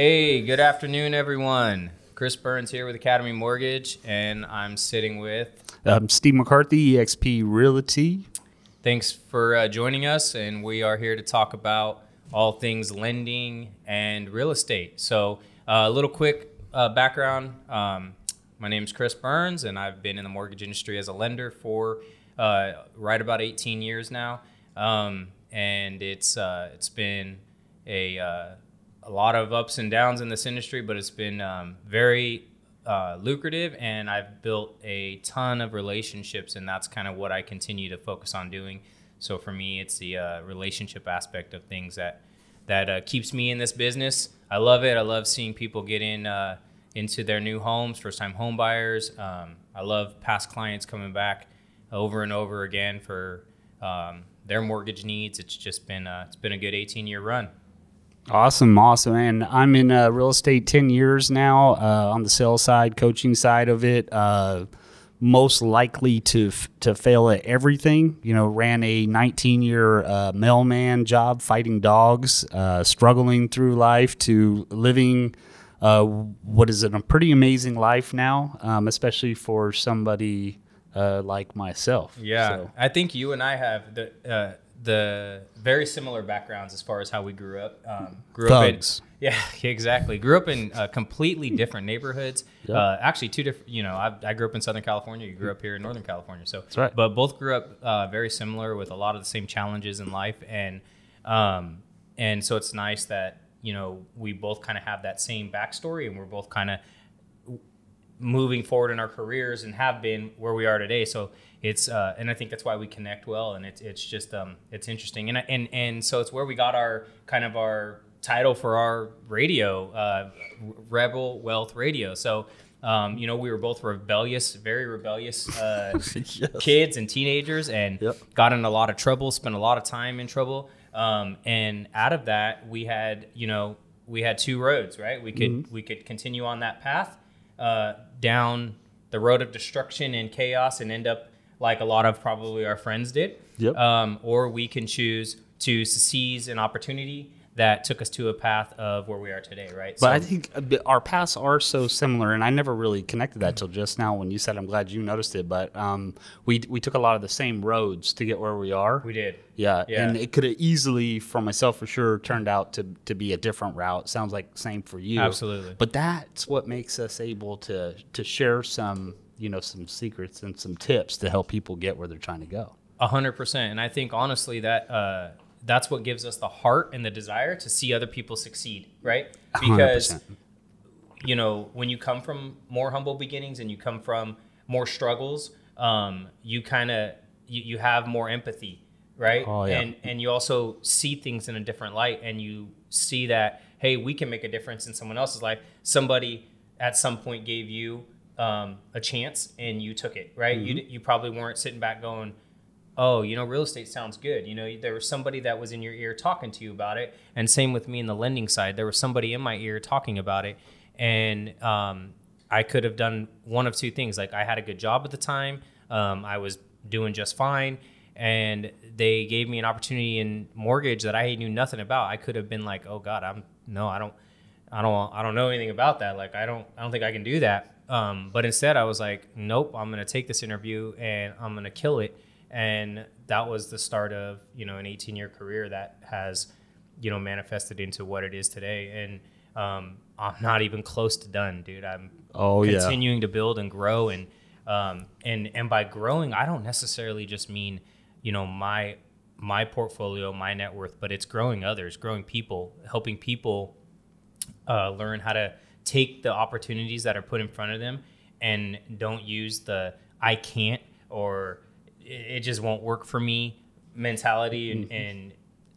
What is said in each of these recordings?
Hey, good afternoon, everyone. Chris Burns here with Academy Mortgage, and I'm sitting with. Um, Steve McCarthy, EXP Realty. Thanks for uh, joining us, and we are here to talk about all things lending and real estate. So, uh, a little quick uh, background. Um, my name is Chris Burns, and I've been in the mortgage industry as a lender for uh, right about 18 years now. Um, and it's uh, it's been a uh, a lot of ups and downs in this industry, but it's been um, very uh, lucrative, and I've built a ton of relationships, and that's kind of what I continue to focus on doing. So for me, it's the uh, relationship aspect of things that that uh, keeps me in this business. I love it. I love seeing people get in uh, into their new homes, first time home buyers. Um, I love past clients coming back over and over again for um, their mortgage needs. It's just been uh, it's been a good 18 year run. Awesome, awesome. And I'm in uh, real estate 10 years now uh, on the sales side, coaching side of it. Uh, most likely to f- to fail at everything. You know, ran a 19 year uh, mailman job fighting dogs, uh, struggling through life to living uh, what is it, a pretty amazing life now, um, especially for somebody uh, like myself. Yeah, So- I think you and I have the uh, the very similar backgrounds as far as how we grew up. Um, grew Thugs. up in yeah, exactly. Grew up in uh, completely different neighborhoods. Yeah. Uh, actually, two different. You know, I, I grew up in Southern California. You grew up here in Northern California. So that's right. But both grew up uh, very similar with a lot of the same challenges in life, and um, and so it's nice that you know we both kind of have that same backstory, and we're both kind of moving forward in our careers and have been where we are today. So it's uh, and I think that's why we connect well, and it's it's just um, it's interesting, and and and so it's where we got our kind of our title for our radio, uh, Rebel Wealth Radio. So. Um, you know, we were both rebellious, very rebellious uh, Yes. kids and teenagers, and Yep. got in a lot of trouble. Spent a lot of time in trouble, um, and out of that, we had, you know, we had two roads, right? We could Mm-hmm. we could continue on that path uh, down the road of destruction and chaos, and end up like a lot of probably our friends did. Yep. Um, or we can choose to seize an opportunity that took us to a path of where we are today, right? But I think our paths are so similar, and I never really connected that till just now when you said. I'm glad you noticed it, but um, we we took a lot of the same roads to get where we are. we did. yeah, Yeah. and it could have easily, for myself for sure, turned out to to be a different route. Sounds like same for you. Absolutely. But that's what makes us able to to share some you know some secrets and some tips to help people get where they're trying to go. A hundred percent, and I think honestly that uh, that's what gives us the heart and the desire to see other people succeed, right? Because 100%. you know when you come from more humble beginnings and you come from more struggles, um, you kind of you, you have more empathy, right? Oh, yeah. And and you also see things in a different light, and you see that hey, we can make a difference in someone else's life. Somebody at some point gave you um, a chance, and you took it, right? You Mm-hmm. you probably weren't sitting back going oh, you know, real estate sounds good. You know, there was somebody that was in your ear talking to you about it. And same with me in the lending side. There was somebody in my ear talking about it. And um, I could have done one of two things. Like I had a good job at the time, um, I was doing just fine. And they gave me an opportunity in mortgage that I knew nothing about. I could have been like, oh God, I'm no, I don't, I don't, I don't know anything about that. Like I don't, I don't think I can do that. Um, but instead, I was like, nope, I'm gonna take this interview and I'm gonna kill it and that was the start of you know an 18 year career that has you know manifested into what it is today. And um, i'm not even close to done dude. I'm Oh, yeah. continuing to build and grow. And um, and and by growing i don't necessarily just mean you know my my portfolio my net worth but it's growing others growing people helping people uh, learn how to take the opportunities that are put in front of them and don't use the I can't or it just won't work for me mentality and, and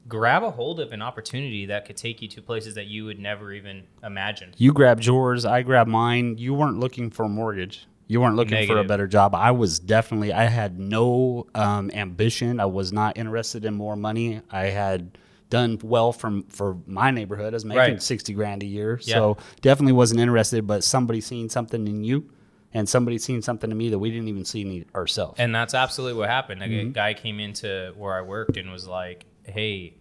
grab a hold of an opportunity that could take you to places that you would never even imagine. You grabbed yours, I grabbed mine. You weren't looking for a mortgage. You weren't looking for a better job. I was definitely. I had no um, ambition. I was not interested in more money. I had done well from for my neighborhood. I was making Right. sixty grand a year, Yeah. so definitely wasn't interested. But somebody seen something in you, and somebody seen something to me that we didn't even see in ourselves. And that's absolutely what happened. Like Mm-hmm. a guy came into where I worked and was like, "Hey,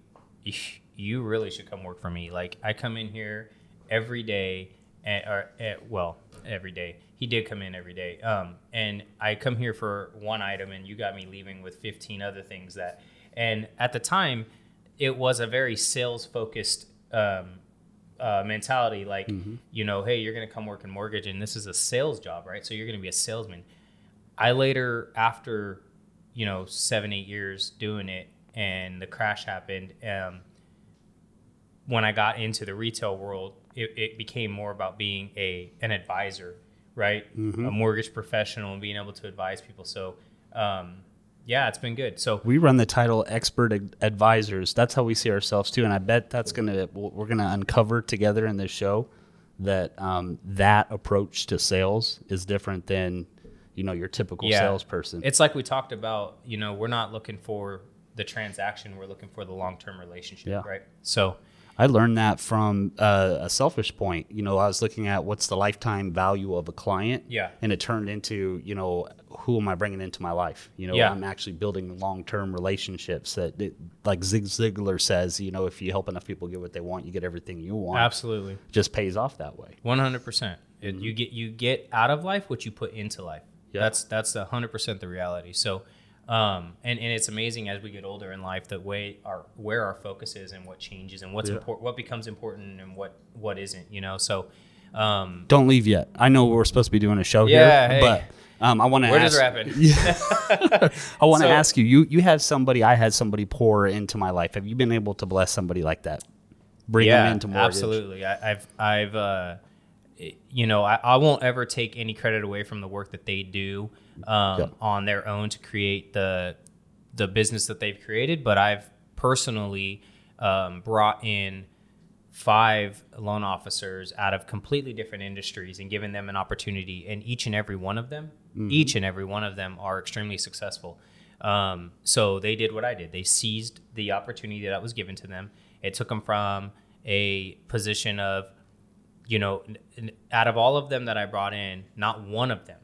you really should come work for me. Like I come in here every day, and, or eh, well, every day. He did come in every day, um, and I come here for one item, and you got me leaving with 15 other things that. And at the time, it was a very sales focused um, uh, mentality. Like, you know, hey, you're going to come work in mortgage, and this is a sales job, right? So you're going to be a salesman. I later, after you know seven eight years doing it, and the crash happened. Um, when I got into the retail world, it, it became more about being a an advisor, right? A mortgage professional and being able to advise people. So, um, yeah, it's been good. So We run the title expert ad- advisors. That's how we see ourselves too, and I bet that's gonna we're gonna uncover together in this show that um, that approach to sales is different than you know your typical yeah, salesperson. It's like we talked about. You know, we're not looking for the transaction; we're looking for the long term relationship, Yeah. right? So, I learned that from uh, a selfish point. You know, I was looking at what's the lifetime value of a client. Yeah. And it turned into, you know, who am I bringing into my life? You know, Yeah. I'm actually building long term relationships that, that, like Zig Ziglar says, you know, if you help enough people get what they want, you get everything you want. absolutely. Just pays off that way. One hundred percent. And you get you get out of life what you put into life. Yeah. That's that's hundred percent the reality. So, um, and and it's amazing as we get older in life that way our where our focus is and what changes and what's Yeah. important, what becomes important and what what isn't. You know. So, um, Don't leave yet. I know we're supposed to be doing a show Yeah, here, hey. but um, I want to we're ask. just rapping. I want to So- ask you. You you had somebody. I had somebody pour into my life. Have you been able to bless somebody like that? Bring them into mortgage. Absolutely. I, I've, I've, uh, you know, I, I won't ever take any credit away from the work that they do um, Yeah. on their own to create the the business that they've created. But I've personally um, brought in five loan officers out of completely different industries and given them an opportunity and each and every one of them each and every one of them are extremely successful um, so they did what i did they seized the opportunity that was given to them it took them from a position of you know out of all of them that i brought in not one of them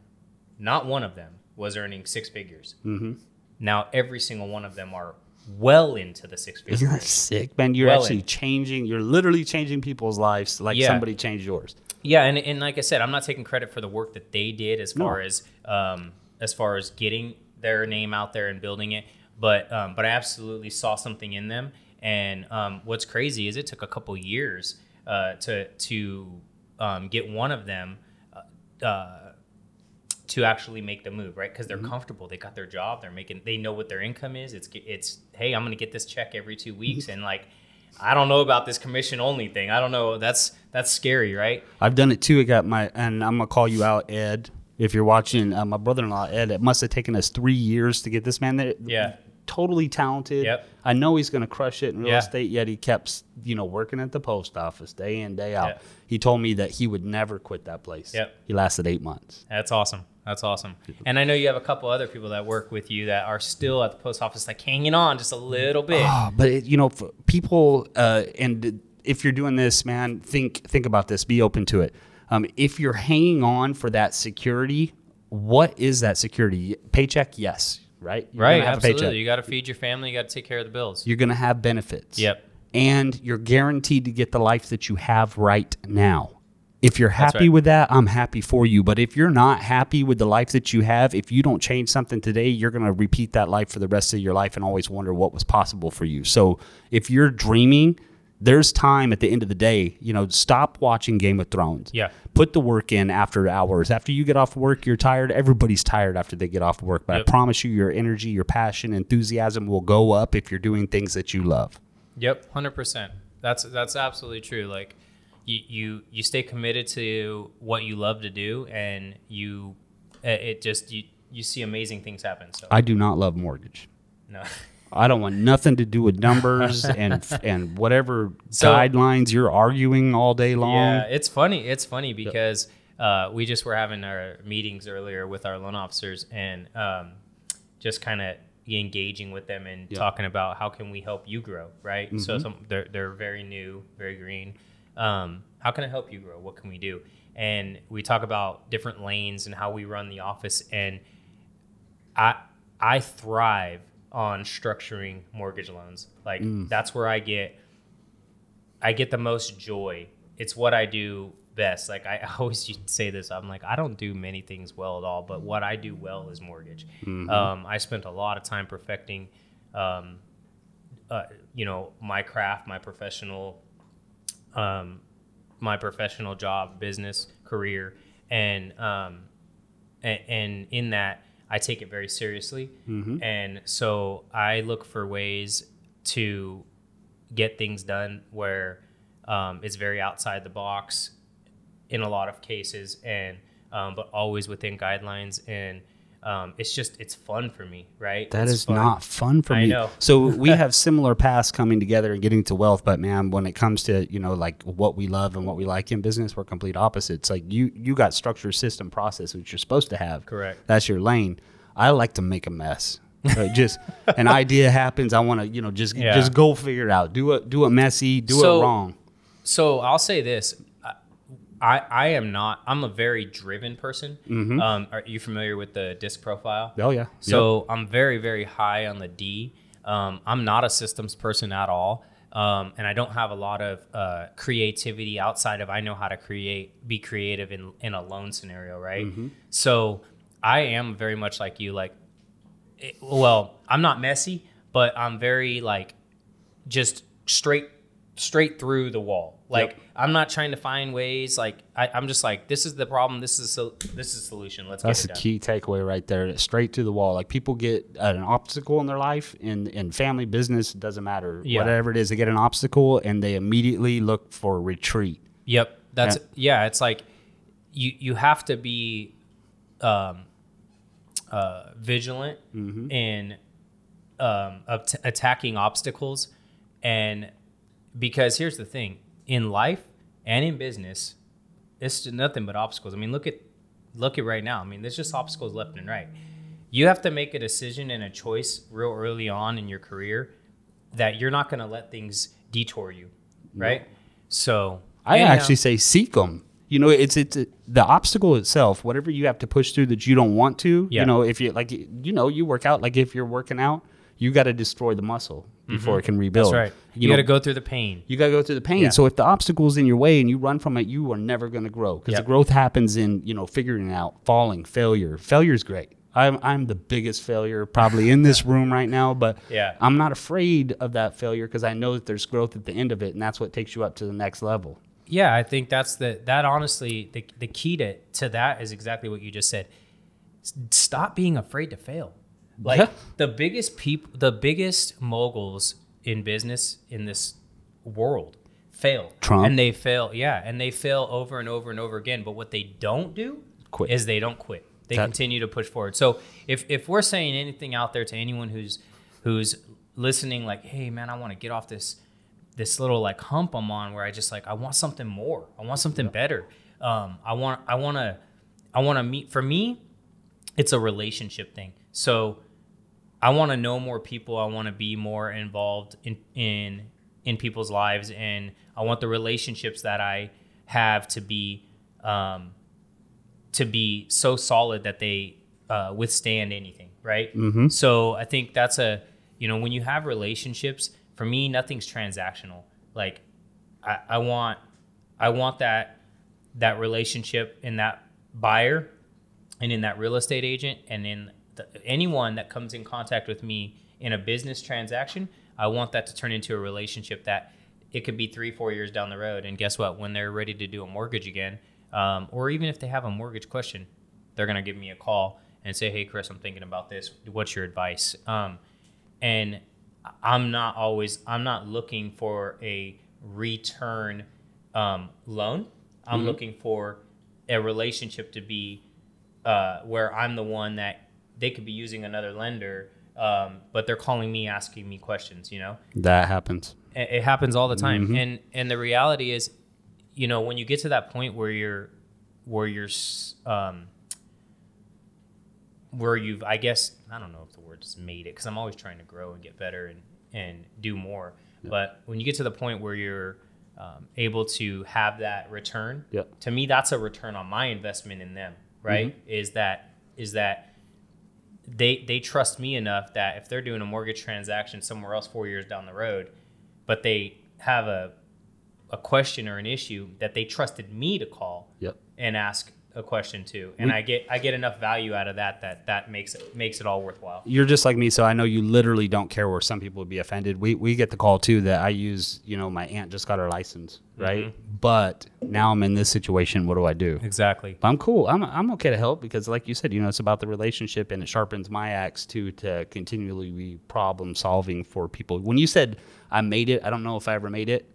not one of them was earning six figures Mm-hmm. now every single one of them are well into the six figures Isn't sick, man? You're Well actually in. changing. You're literally changing people's lives like Yeah. somebody changed yours. Yeah, and, and like I said, I'm not taking credit for the work that they did as No. far as um, as far as getting their name out there and building it. But um, but I absolutely saw something in them. And um, what's crazy is it took a couple years uh, to to um, get one of them uh, uh, to actually make the move, right? Because they're comfortable, they got their job, they're making, they know what their income is. It's it's hey, I'm gonna get this check every two weeks, and like. I don't know about this commission only thing. I don't know. That's that's scary, right? I've done it too. I got my, and I'm gonna call you out, Ed. If you're watching, uh, my brother-in-law Ed, it must have taken us three years to get this man there. Yeah. totally talented. Yep. I know he's gonna crush it in real Yeah. estate. Yet he kept, you know, working at the post office day in day out. Yeah. He told me that he would never quit that place. Yep. He lasted eight months. That's awesome. That's awesome. And I know you have a couple other people that work with you that are still at the post office, like hanging on just a little bit. Ah, but it, you know, for people, uh, and if you're doing this, man, think think about this. Be open to it. Um, if you're hanging on for that security, what is that security? Paycheck, yes, right? You're right. have Absolutely. You got to feed your family. You got to take care of the bills. You're going to have benefits. Yep. And you're guaranteed to get the life that you have right now. If you're happy right. with that, I'm happy for you. But if you're not happy with the life that you have, if you don't change something today, you're going to repeat that life for the rest of your life and always wonder what was possible for you. So if you're dreaming, there's time at the end of the day. You know, stop watching Game of Thrones. Yeah. Put the work in after hours. After you get off work, you're tired. Everybody's tired after they get off work. But Yep. I promise you, your energy, your passion, enthusiasm will go up if you're doing things that you love. Yep. Hundred percent. That's that's absolutely true. Like you you you stay committed to what you love to do, and you uh, it just you you see amazing things happen. So I do not love mortgage. no. I don't want nothing to do with numbers and and whatever So- guidelines you're arguing all day long. Yeah, it's funny. It's funny because uh, we just were having our meetings earlier with our loan officers and um, just kind of engaging with them and Yeah. talking about how can we help you grow, right? Mm-hmm. So some, they're they're very new, very green. Um, how can I help you grow? What can we do? And we talk about different lanes and how we run the office and I I thrive on structuring mortgage loans. Like Mm. that's where I get I get the most joy it's what I do best. Like I always say this, I'm like, I don't do many things well at all, but what I do well is mortgage. Um, I spent a lot of time perfecting, um, uh, you know, my craft, my professional, um, my professional job, business, career, and um, and, and in that, I take it very seriously, and so I look for ways to get things done where um, it's very outside the box in a lot of cases, and um, but always within guidelines, and um, it's just it's fun for me, right? That It's is fun. not fun for I me. know. So we have similar paths coming together and getting to wealth, but man, when it comes to you know like what we love and what we like in business, we're complete opposites. Like you, you got structure, system, process, which you're supposed to have. Correct. That's your lane. I like to make a mess. Uh, just an idea happens. I want to you know just Yeah. just go figure it out. Do it do it messy. Do So- it wrong. So I'll say this. I- I, am not. I'm a very driven person. Um, are you familiar with the disc profile? Oh yeah. So I'm very, very high on the D. Um, I'm not a systems person at all. Um, and I don't have a lot of uh, creativity outside of I know how to create, be creative in, in a loan scenario, right? So I am very much like you. Like, it, well, I'm not messy, but I'm very like just straight straight through the wall. Like Yep. I'm not trying to find ways. Like I, I'm just like this is the problem. This is so this is the solution. Let's That's get it done. key takeaway right there. Straight to the wall. Like people get an obstacle in their life, in in family, business, it doesn't matter. Yeah. Whatever it is, they get an obstacle and they immediately look for retreat. Yep, that's yeah. It's like you you have to be um, uh, vigilant in um, t- attacking obstacles, and because here's the thing: in life and in business, it's just nothing but obstacles. I mean, look at look at right now. I mean, there's just obstacles left and right. You have to make a decision and a choice real early on in your career that you're not going to let things detour you, right? So I anyhow- actually say seek them. You know, it's it's the obstacle itself. Whatever you have to push through that you don't want to. Yeah. You know, if you like, you know, you work out. Like if you're working out, you got to destroy the muscle before it can rebuild. Mm-hmm. That's right. You, know, got to go through the pain. You got to go through the pain. Yeah. So if the obstacle's in your way and you run from it, you are never going to grow because Yep. the growth happens in you know figuring it out, falling, failure. Failure's great. I'm I'm the biggest failure probably in this room right now, but Yeah. I'm not afraid of that failure because I know that there's growth at the end of it, and that's what takes you up to the next level. Yeah, I think that's the that honestly the the key to to that is exactly what you just said. Stop being afraid to fail. Like Yeah. the biggest people, the biggest moguls in business in this world fail, Trump. and they fail. Yeah, and they fail over and over and over again. But what they don't do Quit. is they don't quit. They That- continue to push forward. So if if we're saying anything out there to anyone who's who's listening, like, hey man, I want to get off this this little like hump I'm on where I just like I want something more. I want something better. Um, I want I want to I want to meet. For me, it's a relationship thing. So I want to know more people. I want to be more involved in in in people's lives, and I want the relationships that I have to be um, to be so solid that they uh, withstand anything, right? Mm-hmm. So I think that's a you know when you have relationships, for me, nothing's transactional. Like I, I want I want that that relationship in that buyer and in that real estate agent and in the, anyone that comes in contact with me in a business transaction, I want that to turn into a relationship that it could be three, four years down the road. And guess what? When they're ready to do a mortgage again, um, or even if they have a mortgage question, they're going to give me a call and say, Hey, Chris, I'm thinking about this. What's your advice? Um, and I'm not always, I'm not looking for a return um, loan. I'm looking for a relationship to be uh, where I'm the one that they could be using another lender, um, but they're calling me asking me questions. You know, That happens. it, happens all the time, Mm-hmm. and and the reality is, you know, when you get to that point where you're where you're um, where you've I guess I don't know if the word is made it because I'm always trying to grow and get better and and do more. But when you get to the point where you're um, able to have that return, Yep. to me that's a return on my investment in them. Right? Is that is that they they trust me enough that if they're doing a mortgage transaction somewhere else four years down the road, but they have a a question or an issue that they trusted me to call Yep. and ask a question too, and We- I get I get enough value out of that that that makes it makes it all worthwhile. You're just like me, so I know you literally don't care where some people would be offended. We we get the call too that I use. You know, my aunt just got her license, mm-hmm. right? But now I'm in this situation. What do I do? Exactly. But I'm cool. I'm I'm okay to help because, like you said, you know, it's about the relationship and it sharpens my axe too to continually be problem solving for people. When you said I made it, I don't know if I ever made it.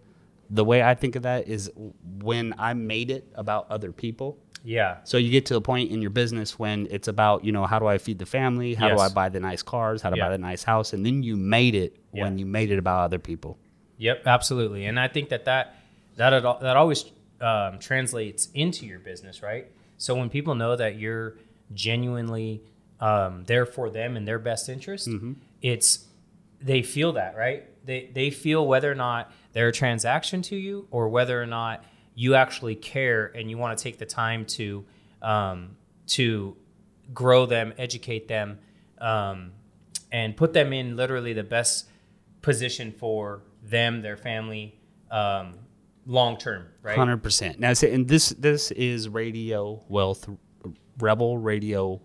The way I think of that is when I made it about other people. Yeah. So you get to a point in your business when it's about, you know, how do I feed the family? How do I buy the nice cars? How to Yeah. buy the nice house? And then you made it Yeah. when you made it about other people. Yep, absolutely. And I think that that that that always um, translates into your business, right? So when people know that you're genuinely um, there for them in their best interest, it's they feel that, right? They they feel whether or not they're a transaction to you or whether or not you actually care and you want to take the time to um, to grow them, educate them, um, and put them in literally the best position for them, their family, um, long term, right? Hundred percent. Now, and this this is Radio Wealth Rebel Radio.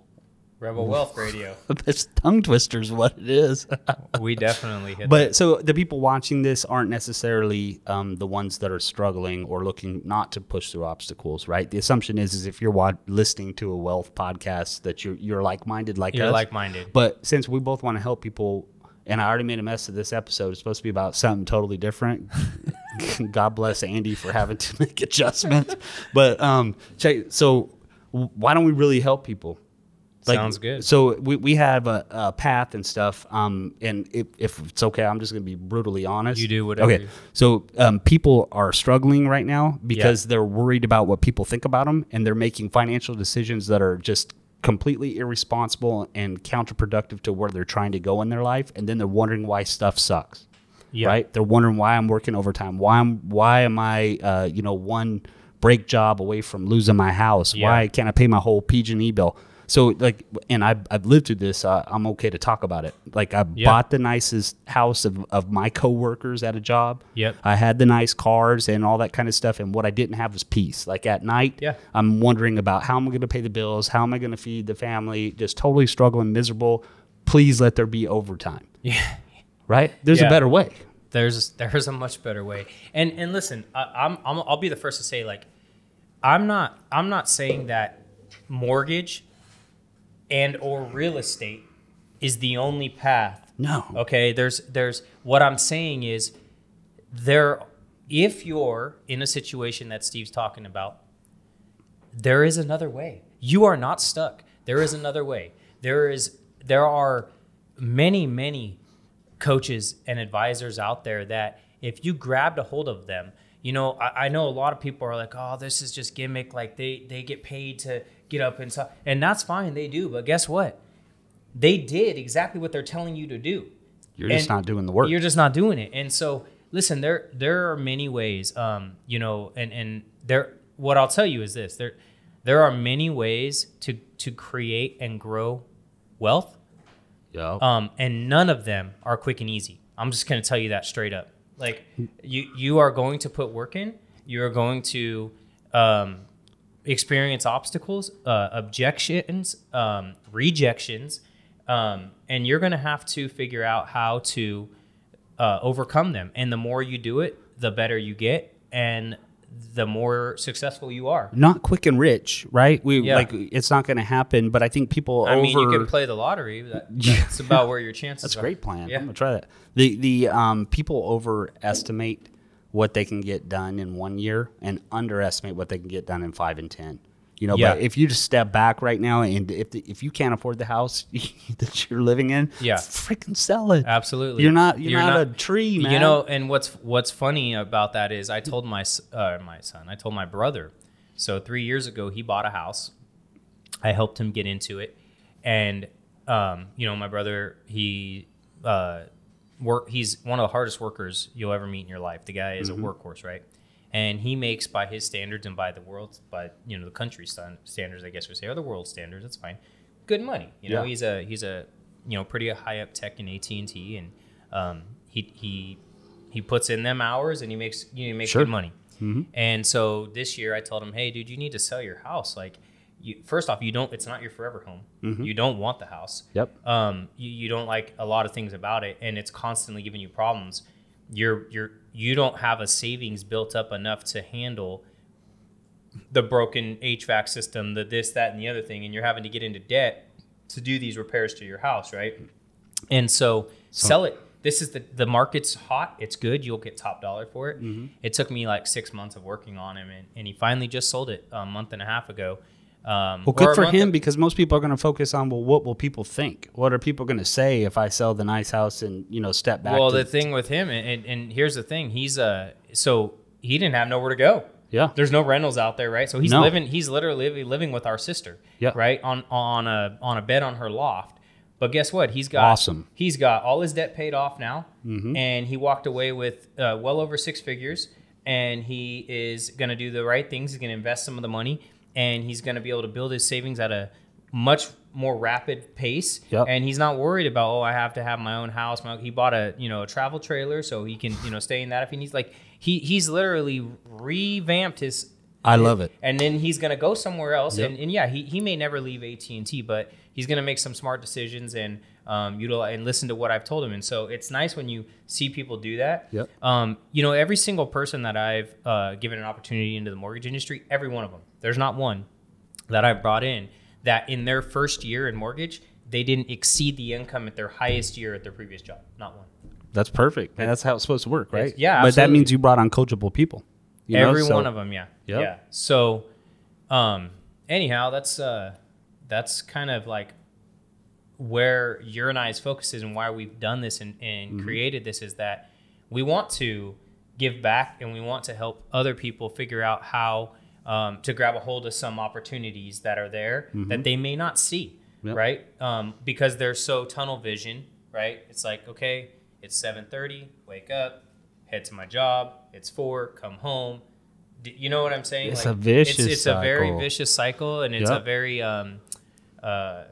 Rebel Wealth Radio. this tongue twister is what it is. We definitely hit. but so the people watching this aren't necessarily um, the ones that are struggling or looking not to push through obstacles, right? The assumption is is if you're wa- listening to a wealth podcast that you're you're like minded like you're like minded. But since we both want to help people, and I already made a mess of this episode, it's supposed to be about something totally different. God bless Andy for having to make adjustments. But um, check. So why don't we really help people? Sounds good. So we, we have a, a path and stuff. Um, and if, if it's okay, I'm just gonna be brutally honest. You do whatever Okay. you- So um, people are struggling right now because they're worried about what people think about them, and they're making financial decisions that are just completely irresponsible and counterproductive to where they're trying to go in their life. And then they're wondering why stuff sucks. Yeah. Right? They're wondering why I'm working overtime. Why I'm why am I uh, you know one break job away from losing my house? Yeah. Why can't I pay my whole PG&E bill? So like, and I've, I've lived through this. Uh, I'm okay to talk about it. Like I Yeah. bought the nicest house of, of my coworkers at a job. Yep. I had the nice cars and all that kind of stuff. And what I didn't have was peace. Like at night, Yeah. I'm wondering about how am I going to pay the bills? How am I going to feed the family? Just totally struggling, miserable. Please let there be overtime. Yeah. Right? There's Yeah. a better way. There's there's a much better way. And and listen, I, I'm, I'm I'll be the first to say like, I'm not I'm not saying that mortgage and or real estate is the only path No. Okay, there's there's what I'm saying is there if you're in a situation that Steve's talking about, there is another way. You are not stuck. There is another way. There is there are many many coaches and advisors out there that if you grabbed a hold of them, you know, I, I know a lot of people are like, oh, this is just gimmick. Like they they get paid to get up and stuff, and that's fine. They do, but guess what? They did exactly what they're telling you to do. You're just not doing the work. You're just not doing it. And so, listen, there there are many ways. Um, you know, and and there. What I'll tell you is this: there there are many ways to to create and grow wealth, Yo. um, and none of them are quick and easy. I'm just going to tell you that straight up. Like you you are going to put work in. You are going to um, experience obstacles, uh, objections, um, rejections, um, and you're going to have to figure out how to uh, overcome them. And the more you do it, the better you get, and the more successful you are. not quick and rich, right? We Yeah. like it's not going to happen. But I think people. I mean, you can play the lottery. That, that's about where your chances are. That's a great plan. Yeah. I'm gonna try that. The the um, people overestimate what they can get done in one year and underestimate what they can get done in five and ten. You know, Yeah. but if you just step back right now and if the, if you can't afford the house that you're living in, Yeah. freaking sell it. Absolutely. You're not you're, not, a tree, man. You know, and what's what's funny about that is I told my uh, my son, I told my brother. So three years ago, he bought a house. I helped him get into it, and um, you know, my brother, he uh, work. He's one of the hardest workers you'll ever meet in your life. The guy is a workhorse, right? And he makes by his standards and by the world, by you know the country standards, I guess we say, or the world standards. That's fine. Good money. You know, Yeah. he's a he's a you know pretty high up tech in AT and T, and um, he he he puts in them hours and he makes you know, he makes Sure. good money. And so this year I told him, hey, dude, you need to sell your house. Like, you, first off, you don't. It's not your forever home. You don't want the house. Yep. Um, you, you don't like a lot of things about it, and it's constantly giving you problems. You're you're you don't have a savings built up enough to handle the broken HVAC system, the this, that, and the other thing, and you're having to get into debt to do these repairs to your house, right? And so, sell it. This is the the market's hot. It's good. You'll get top dollar for it. Mm-hmm. It took me like six months of working on him, and, and he finally just sold it a month and a half ago. Um, Well, good for him because most people are going to focus on well, what will people think? What are people going to say if I sell the nice house and you know step back? well, the thing with him, and, and, here's the thing: he's uh, so he didn't have nowhere to go. yeah, There's no rentals out there, right? So he's No. living. He's literally living, living with our sister, Yeah. right on on a on a bed on her loft. But guess what? He's got Awesome. He's got all his debt paid off now, Mm-hmm. and he walked away with uh, well over six figures. And he is going to do the right things. He's going to invest some of the money, and he's going to be able to build his savings at a much more rapid pace. Yep. And he's not worried about oh I have to have my own house. My, he bought a you know a travel trailer so he can you know stay in that if he needs. Like he he's literally revamped his I love it. and then he's going to go somewhere else Yep. and, and yeah he, he may never leave at&t but he's going to make some smart decisions and um, utilize and listen to what i've told him and so it's nice when you see people do that Yep. um, you know every single person that i've uh, given an opportunity into the mortgage industry every one of them there's not one that i've brought in that in their first year in mortgage they didn't exceed the income at their highest year at their previous job not one That's perfect. And that's how it's supposed to work, right? It's- yeah, But that means you brought on coachable people. you know? Every So- one of them, yeah. Yep. Yeah. So, um, anyhow, that's uh, that's kind of like where your and I's focus is and why we've done this and, and Mm-hmm. created this is that we want to give back and we want to help other people figure out how um, to grab a hold of some opportunities that are there that they may not see, Mm-hmm. Yep. right? Um, because they're so tunnel vision, right? It's like, okay, it's 7:30, wake up, head to my job. It's four, come home. You know what I'm saying? It's a vicious It's, it's a very vicious cycle, and it's a very um, uh,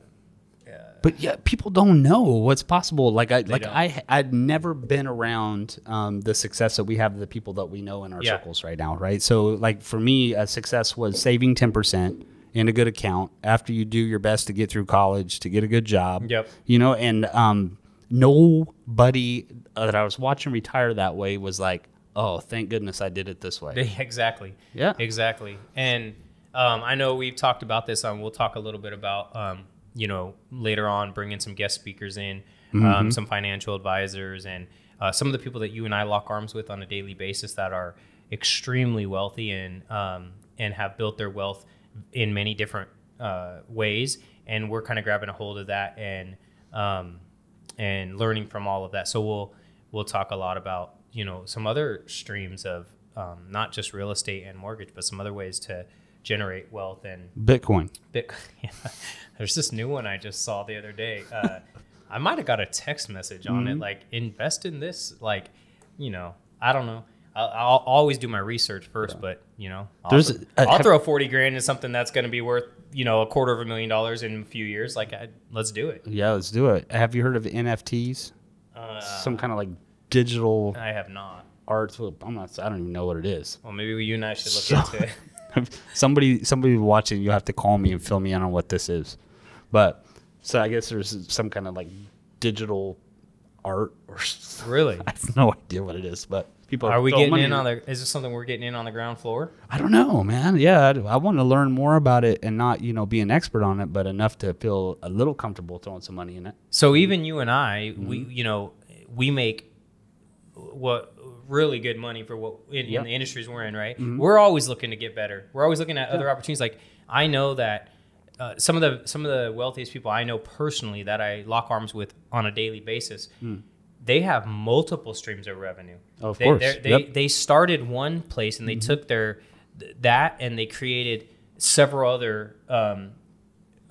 But yeah, people don't know what's possible. Like I, like don't. I, I'd never been around um, the success that we have, the people that we know in our Yeah. circles right now, right? So, like for me, a success was saving ten percent in a good account after you do your best to get through college, to get a good job. Yep. You know, and um, nobody uh, that I was watching retire that way was like, "Oh, thank goodness I did it this way." exactly. Yeah. Exactly. And um, I know we've talked about this. Um, we'll talk a little bit about, um, you know, later on bringing some guest speakers in, Mm-hmm. um, some financial advisors, and uh, some of the people that you and I lock arms with on a daily basis that are extremely wealthy and um, and have built their wealth in many different uh, ways. And we're kind of grabbing a hold of that and um, and learning from all of that. So we'll we'll talk a lot about you know some other streams of um, not just real estate and mortgage, but some other ways to generate wealth and Bitcoin. Bitcoin. There's this new one I just saw the other day. Uh, I might have got a text message on it like invest in this. Like, you know, I don't know. I'll, I'll always do my research first, but you know, I'll, There's throw, a- I'll have- throw forty grand in something that's going to be worth you know a quarter of a million dollars in a few years. Like, I, let's do it. Yeah, let's do it. Have you heard of NFTs? Uh, Some kind of like digital I have not. art. Well, I'm not. I don't even know what it is. Well, maybe you and I should look So- into it. somebody, somebody watching, you have to call me and fill me in on what this is. But so I guess there's some kind of like digital art or. Really? I have no idea what it is, but people Are we getting money in on the? Is this something we're getting in on the ground floor? I don't know, man. Yeah, I, I want to learn more about it and not, you know, be an expert on it, but enough to feel a little comfortable throwing some money in it. So even you and I, Mm-hmm. we you know, we make what really good money for what in, Yep. in the industries we're in, right? Mm-hmm. We're always looking to get better. We're always looking at other opportunities. Like I know that uh, some of the some of the wealthiest people I know personally that I lock arms with on a daily basis. They have multiple streams of revenue. Hmm. Of they, course. They, Yep. Mm-hmm. they started one place and they took their th- that and they created several other um,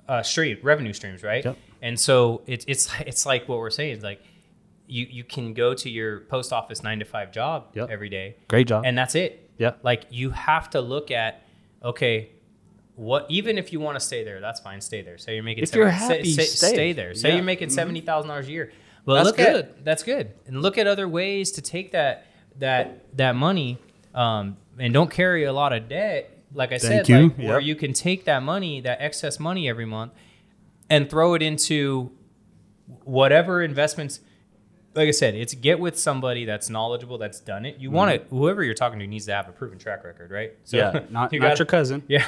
uh, stream revenue streams, right? Yep. And so it's it's it's like what we're saying. is like you you can go to your post office nine to five job Yep. every day, Great job. and that's it. Yeah. Like you have to look at okay, what even if you want to stay there, that's fine. Stay there. So you're making If seven- you're happy, say- stay. stay there. Say Yeah. you're making seventy thousand dollars a year. Well, That's look good. at that's good, and look at other ways to take that that that money um, and don't carry a lot of debt. Like I Thank said, you. like where you can take that money, that excess money every month, and throw it into whatever investments. Like I said, it's get with somebody that's knowledgeable, that's done it. You want it. Whoever you're talking to needs to have a proven track record, right? So yeah, not, you not your cousin. yeah,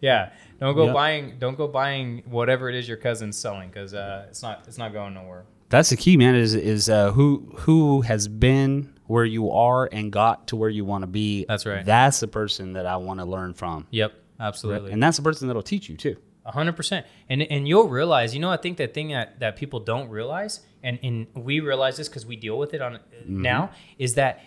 yeah. Don't go Yep. buying. Don't go buying whatever it is your cousin's selling because uh, it's not. It's not going nowhere. That's the key, man. Is is uh, who who has been where you are and got to where you want to be. That's right. That's the person that I want to learn from, Yep, absolutely. and that's the person that'll teach you too. Hundred percent. And and you'll realize, you know, I think that thing that, that people don't realize, and, and we realize this because we deal with it on uh, mm-hmm. now, is that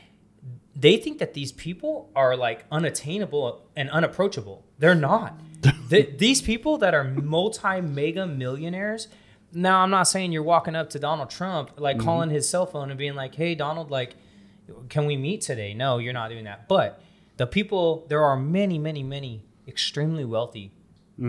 they think that these people are like unattainable and unapproachable. They're not. Th- these people that are multi mega millionaires. Now, I'm not saying you're walking up to Donald Trump, like mm-hmm. calling his cell phone and being like, "Hey, Donald, like, can we meet today?" No, you're not doing that. But the people, there are many, many, many extremely wealthy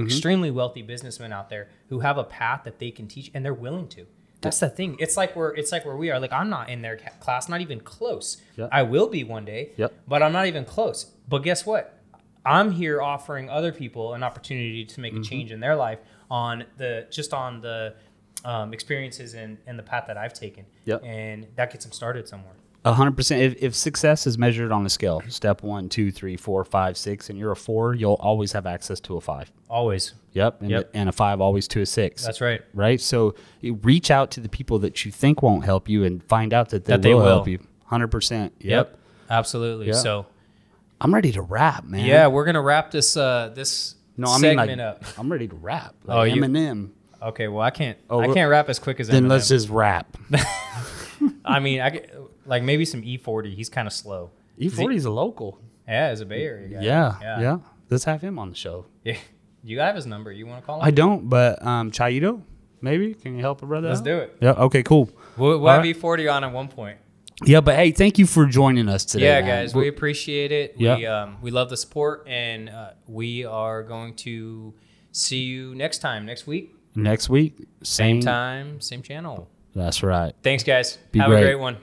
extremely wealthy businessmen out there who have a path that they can teach and they're willing to. That's the thing. It's like we're it's like where we are. Like i'm not in their ca- class not even close. Yep. i will be one day Yep. but i'm not even close. But guess what? I'm here offering other people an opportunity to make a change in their life on the just on the um, experiences and, and the path that i've taken. Yep. and that gets them started somewhere hundred percent. If, if success is measured on a scale, step one, two, three, four, five, six, and you're a four, you'll always have access to a five. always Yep. And, Yep. and a five always to a six. that's right right. So reach out to the people that you think won't help you and find out that they, That they will, will. help you. Hundred percent. Yep. absolutely Yeah. so I'm ready to wrap, man. yeah we're gonna wrap this uh this No, I mean segment like up I'm ready to rap. Oh, Like you- Eminem. Okay, well I can't. Oh, I can't rap as quick as Then Eminem. let's just rap. I mean, I get, like maybe some E40. He's kind of slow. E40 is a local. Yeah, as a Bay Area guy. Yeah, yeah, yeah. Let's have him on the show. Yeah. You have his number. You want to call him? I don't, but um, Chaito, maybe can you help a brother? Let's out? do it. Yeah. Okay. Cool. We'll, we'll have right. E40 on at one point. Yeah, but hey, thank you for joining us today. yeah, man. guys, we appreciate it. Yeah. We um we love the support, and uh, we are going to see you next time, next week, next week, same same time, same channel. That's right. Thanks, guys. Be have great. a great one.